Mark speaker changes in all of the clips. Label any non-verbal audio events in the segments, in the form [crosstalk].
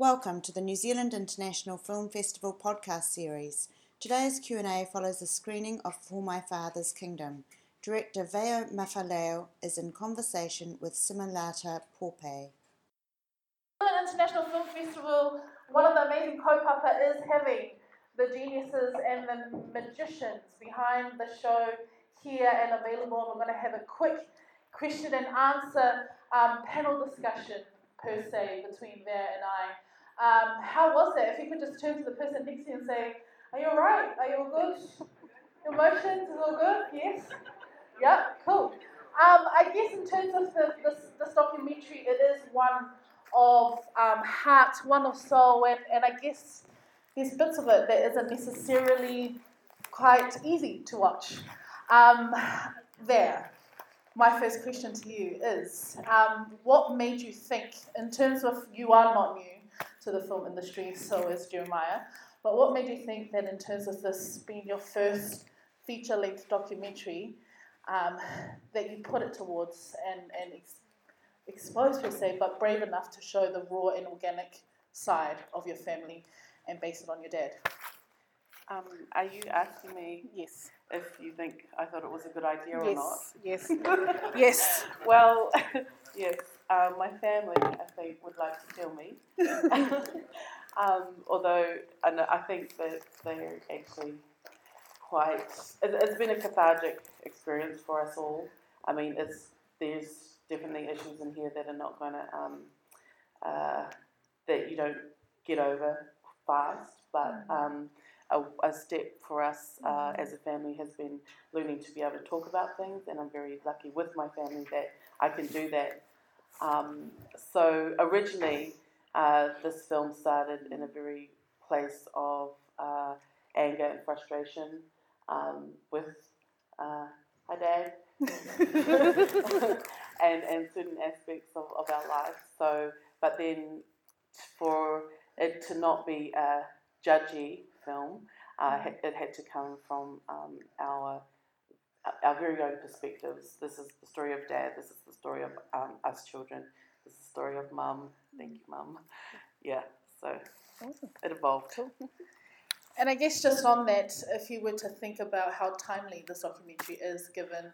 Speaker 1: Welcome to the New Zealand International Film Festival podcast series. Today's Q&A follows a screening of For My Father's Kingdom. Director Vea Mafile'o is in conversation with Similata.
Speaker 2: New Zealand International Film Festival, one of the amazing kaupapa is having the geniuses and the magicians behind the show here and available. We're going to have a quick question and answer um, panel discussion per se between Vea and I. Um, how was it? If you could just turn to the person next to you and say, Are you alright? Are you all good? Your emotions is all good? Yes? Yep, cool. Um, I guess in terms of the, this, this documentary, it is one of um, heart, one of soul, and, and I guess there's bits of it that isn't necessarily quite easy to watch. Um, there, my first question to you is um, what made you think, in terms of you are not new, to the film industry, so is Jeremiah. But what made you think that, in terms of this being your first feature length documentary, um, that you put it towards and, and ex- expose per se, but brave enough to show the raw and organic side of your family and base it on your dad?
Speaker 3: Um, are you asking me
Speaker 2: Yes.
Speaker 3: if you think I thought it was a good idea or not?
Speaker 2: Yes. Yes. [laughs] yes.
Speaker 3: Well, [laughs] yes. Uh, my family, I think, would like to kill me. [laughs] um, although I, know, I think that they're actually quite. It, it's been a cathartic experience for us all. I mean, it's there's definitely issues in here that are not going to um, uh, that you don't get over fast, but. Um, a, a, step for us uh, as a family has been learning to be able to talk about things, and I'm very lucky with my family that I can do that. Um, so originally, uh, this film started in a very place of uh, anger and frustration um, with uh, my dad [laughs] [laughs] and, and certain aspects of, of our life. So, but then for it to not be a judgy film, uh, it had to come from um, our our very own perspectives. This is the story of dad. This is the story of um, us children. This is the story of mum. Thank you, mum. Yeah, so it evolved.
Speaker 2: And I guess just on that, if you were to think about how timely this documentary is, given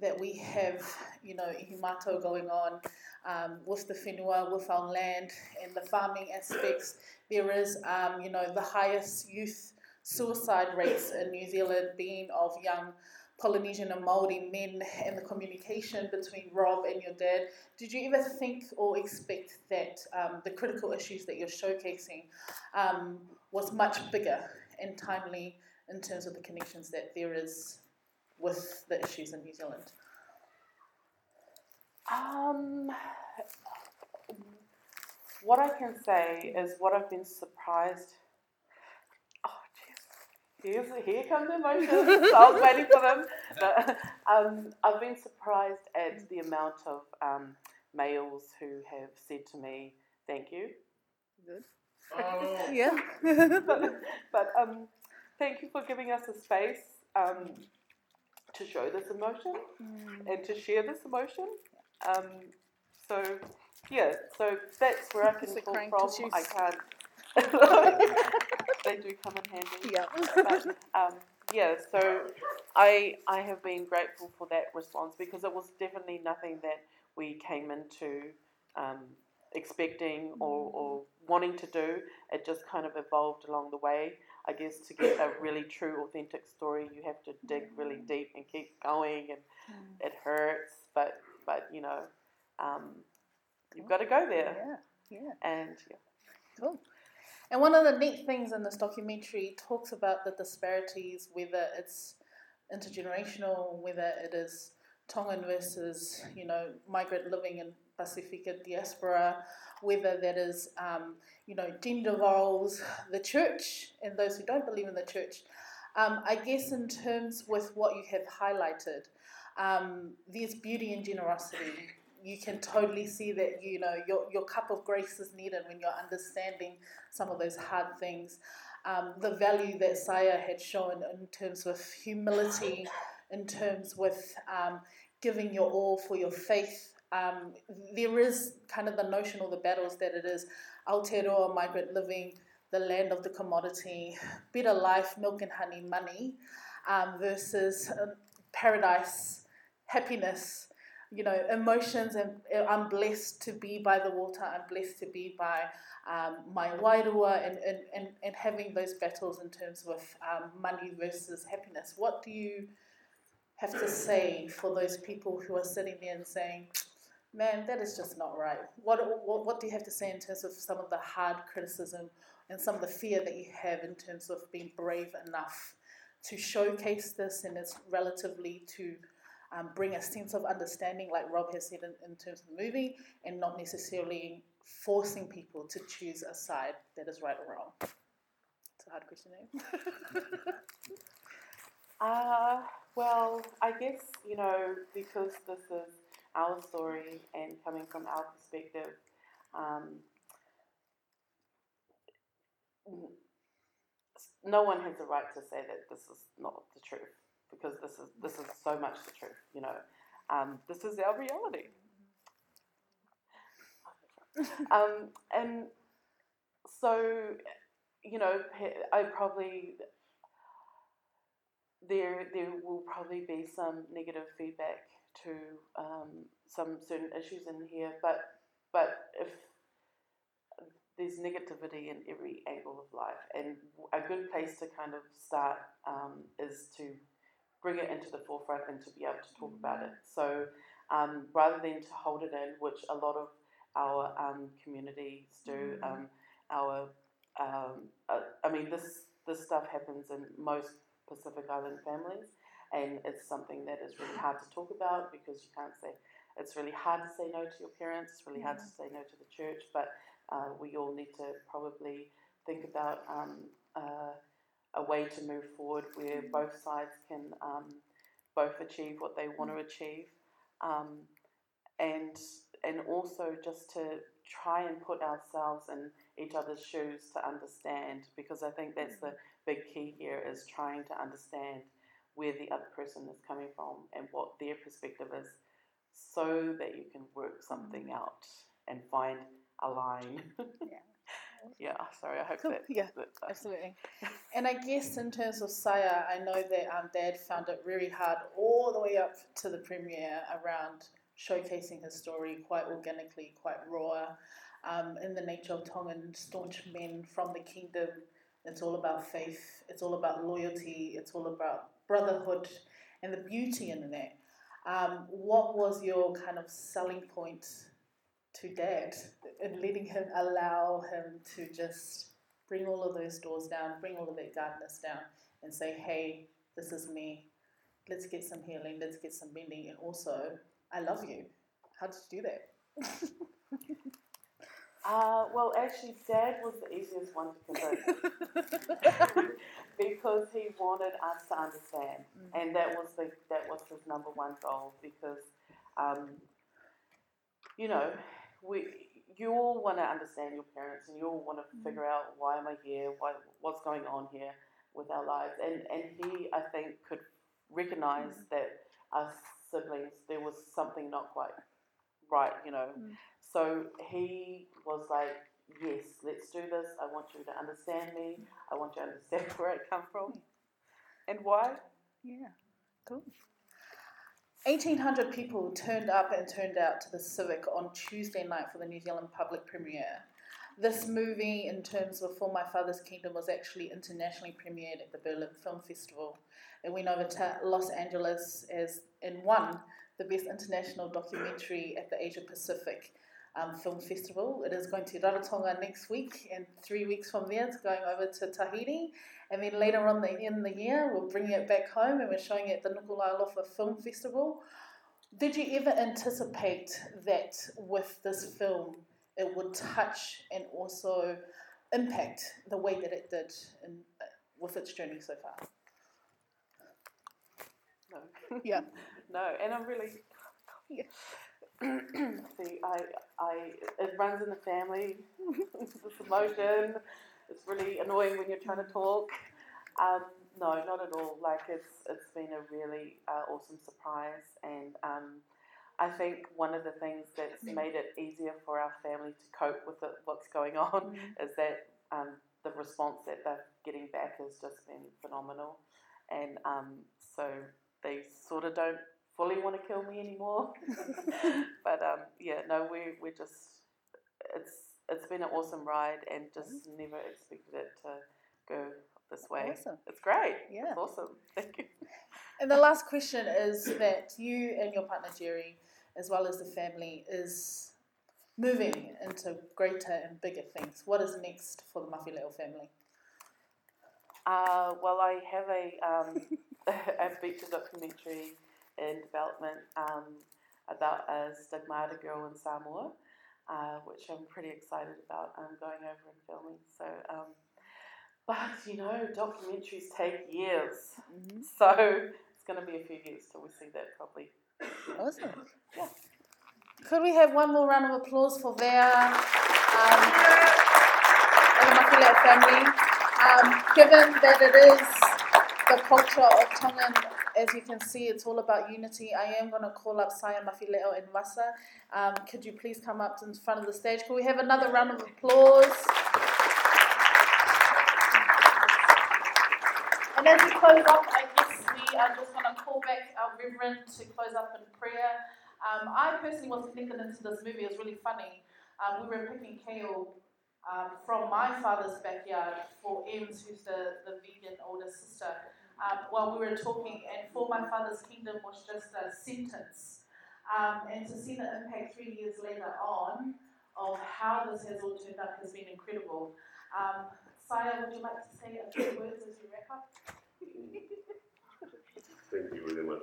Speaker 2: that we have, you know, Ihumātao going on um, with the whenua, with our land, and the farming aspects, there is, um, you know, the highest youth suicide rates in New Zealand being of young Polynesian and Maori men and the communication between Rob and your dad. Did you ever think or expect that um, the critical issues that you're showcasing um, was much bigger and timely in terms of the connections that there is with the issues in New Zealand?
Speaker 3: Um, what I can say is what I've been surprised. Jeez. Here's, here comes the emotions. I was waiting for them. No, um, I've been surprised at the amount of um, males who have said to me, thank you.
Speaker 2: Good.
Speaker 4: Oh. [laughs]
Speaker 2: Yeah.
Speaker 3: but [laughs] but um, thank you for giving us a space um, to show this emotion and to share this emotion. Um, so yeah, so that's where I can
Speaker 2: Is it
Speaker 3: pull from. I can't. [laughs] they do come in handy.
Speaker 2: yeah. [laughs]
Speaker 3: But, um, yeah, so I I have been grateful for that response because it was definitely nothing that we came into um, expecting or, or wanting to do. It just kind of evolved along the way. I guess to get a really true, authentic story, you have to dig really deep and keep going, and it hurts. But but you know, um, you've got to go there,
Speaker 2: Yeah. Yeah.
Speaker 3: and yeah.
Speaker 2: Cool. And one of the neat things in this documentary talks about the disparities, whether it's intergenerational, whether it is Tongan versus, you know, migrant living in Pacifica diaspora, whether that is, um, you know, gender roles, the church, and those who don't believe in the church. Um, I guess in terms with what you have highlighted, um, there's beauty and generosity. You can totally see that you know your your cup of grace is needed when you're understanding some of those hard things. Um, the value that Saia had shown in terms of humility, in terms with um, giving your all for your faith. Um, there is kind of the notion or the battles that it is Aotearoa migrant living, the land of the commodity, better life, milk and honey, money, um, versus um, paradise, happiness, you know, emotions. And I'm blessed to be by the water. I'm blessed to be by um, my wairua and, and, and, and having those battles in terms of um, money versus happiness. What do you have to say for those people who are sitting there and saying, man, that is just not right? What, what, what do you have to say in terms of some of the hard criticism and some of the fear that you have in terms of being brave enough to showcase this and it's relatively to um, bring a sense of understanding, like Rob has said in, in terms of the movie, and not necessarily forcing people to choose a side that is right or wrong? It's a hard question, eh? [laughs]
Speaker 3: Uh, well, I guess, you know, because this is our story and coming from our perspective, um, no one has the right to say that this is not the truth because this is this is so much the truth, you know. Um, this is our reality. um, and so, you know, I probably there there will probably be some negative feedback to um, some certain issues in here, but but if there's negativity in every angle of life, and a good place to kind of start um, is to bring it into the forefront and to be able to talk about it. So um, rather than to hold it in, which a lot of our um, communities do, um, our um, uh, I mean this this stuff happens in most Pacific Island families, and it's something that is really hard to talk about because you can't say. It's really hard to say no to your parents. It's really hard to say no to the church, but uh, we all need to probably think about um, uh, a way to move forward where both sides can um, both achieve what they want to achieve, um, and and also just to try and put ourselves in each other's shoes to understand because I think that's the big key here is trying to understand where the other person is coming from and what their perspective is so that you can work something out and find a line. yeah, sorry, I hope
Speaker 2: Cool,
Speaker 3: that,
Speaker 2: yeah,
Speaker 3: that uh,
Speaker 2: Absolutely. And I guess in terms of Saia, I know that um, Dad found it really hard all the way up to the premiere around showcasing his story quite organically, quite raw, um, in the nature of Tongan staunch men from the kingdom. It's all about faith, it's all about loyalty, it's all about brotherhood and the beauty in that. Um, what was your kind of selling point to Dad and letting him allow him to just bring all of those doors down, bring all of that darkness down, and say, hey, this is me. Let's get some healing, let's get some mending, and also, I love you. How did you do that? [laughs]
Speaker 3: Uh, well, actually, Dad was the easiest one to convert [laughs] because he wanted us to understand, and that was the that was his number one goal. Because, um, you know, we you all want to understand your parents, and you all want to mm. figure out why am I here, why what's going on here with our lives, and and he I think could recognize mm. that us siblings there was something not quite right, you know. Mm. So he was like, Yes, let's do this. I want you to understand me. I want you to understand [laughs] where I come from and why.
Speaker 2: Yeah, cool. 1,800 people turned up and turned out to the Civic on Tuesday night for the New Zealand public premiere. This movie, in terms of For My Father's Kingdom, was actually internationally premiered at the Berlin Film Festival. It went over to Los Angeles as and won the best international documentary at the Asia Pacific um, Film Festival. It is going to Rarotonga next week, and three weeks from there, it's going over to Tahiti. And then later on the, in the year, we're bringing it back home and we're showing it at the Nuku'alofa Film Festival. Did you ever anticipate that with this film it would touch and also impact the way that it did in, uh, with its journey so far?
Speaker 3: No.
Speaker 2: Yeah. [laughs]
Speaker 3: no, and I'm really.
Speaker 2: Yeah. [clears throat]
Speaker 3: See, I, I, it runs in the family. [laughs] this emotion. It's really annoying when you're trying to talk. Um, no, not at all. Like it's, it's been a really uh, awesome surprise, and um, I think one of the things that's made it easier for our family to cope with it, what's going on [laughs] is that um, the response that they're getting back has just been phenomenal. And um, so they sort of don't fully want to kill me anymore. [laughs] but um, yeah, no, we, we're just, it's, it's been an awesome ride and just never expected it to go this way.
Speaker 2: Awesome.
Speaker 3: It's great.
Speaker 2: Yeah.
Speaker 3: It's awesome. [laughs] Thank you.
Speaker 2: And the last question is that you and your partner Jerry, as well as the family, is moving into greater and bigger things. What is next for the Mafile'o family?
Speaker 3: Uh, well, I have a, um, [laughs] a feature documentary in development um, about a stigmata girl in Samoa, uh, which I'm pretty excited about. I'm going over and filming. So, um, but you know, documentaries take years,
Speaker 2: Mm-hmm.
Speaker 3: so it's going to be a few years till we see that probably.
Speaker 2: Awesome. [coughs]
Speaker 3: Yeah.
Speaker 2: Could we have one more round of applause for their um, and the Mafile'o family? Um, given that it is the culture of Tongan, as you can see, it's all about unity. I am going to call up Saia Mafile'o and Masa. Um, could you please come up in front of the stage? Could we have another round of applause? And as we close up, I guess we are just going to call back our Reverend to close up in prayer. Um, I personally was connected into this movie. It was really funny. Um, we were picking kale um, from my father's backyard for Ems, who's the, the vegan older sister, um, while we were talking. And for my father's kingdom was just a sentence. Um, and to see the impact three years later on of how this has all turned up has been incredible. Um, Saia, would you like to say a few words as you wrap up?
Speaker 4: Thank you very much.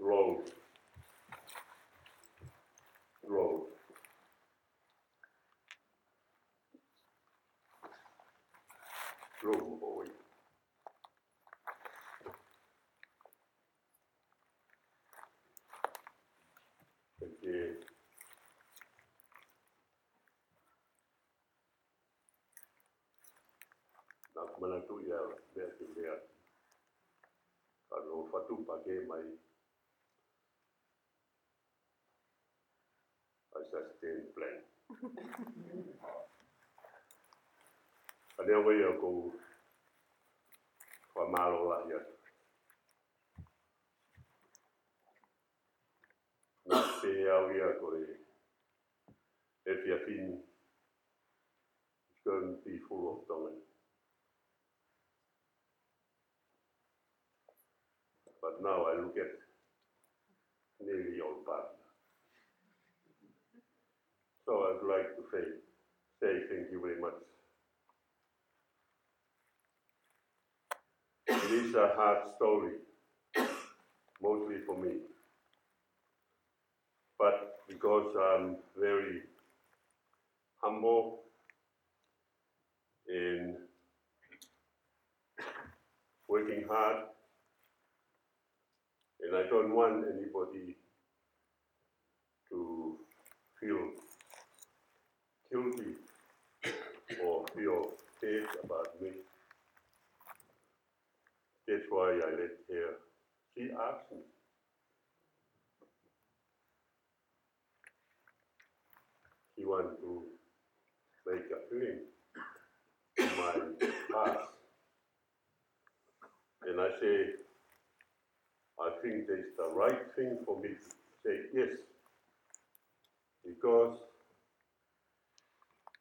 Speaker 4: Road. Road. con voi. Perché la manatura verde è hanno fatto un paquete, ma è stato. [laughs] fin going to be full of tongan. But now I look at nearly all partner. So I'd like to say, say thank you very much. It is a hard story, mostly for me. But because I'm very humble in working hard, and I don't want anybody to feel guilty or feel bad about me. That's why I let her. Asked me. She wanted to make a film in my past. And I say, I think that's the right thing for me to say yes. Because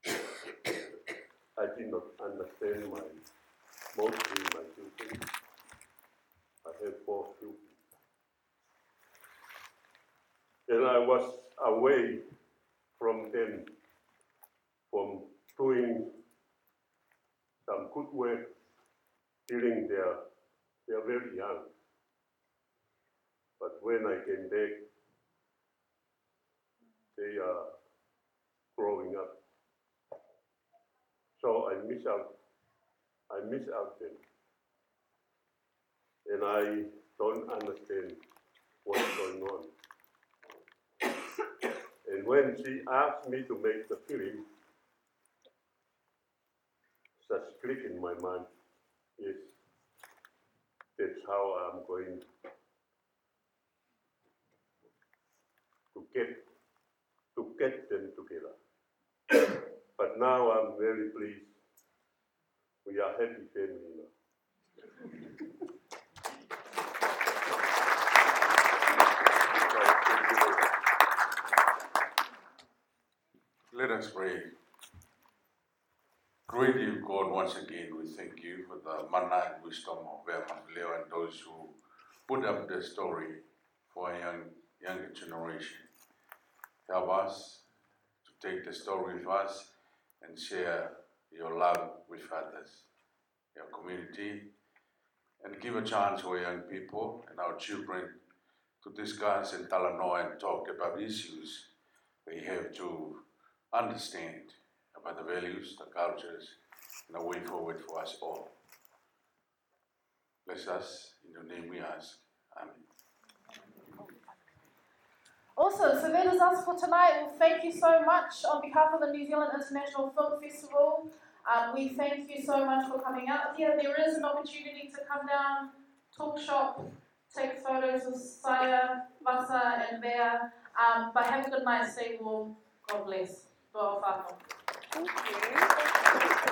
Speaker 4: [coughs] I did not understand my, mostly my children. Have four. And I was away from them, from doing some good work during their, they're very young. But when I came back, they are growing up. So I miss out, I miss out them and I don't understand what's going on. and when she asked me to make the film, such click in my mind is that's how I'm going to get to get them together. but now I'm very pleased. We are happy family now.
Speaker 5: Let us pray. Great you, God, once again, we thank you for the manna and wisdom of Leo and those who put up the story for a young, younger generation. Help us to take the story with us and share your love with others, your community, and give a chance for young people and our children to discuss and talanoa and talk about issues they have to understand about the values, the cultures, and the way forward for us all. Bless us, in your name we ask. Amen.
Speaker 2: Awesome. So that is us for tonight. Well, thank you so much on behalf of the New Zealand International Film Festival. Um, we thank you so much for coming out here. There is an opportunity to come down, talk shop, take photos with Saia, Vasa, and Vea. Um, but have a good night. Stay warm. God bless. Boa whānau.
Speaker 3: Thank you.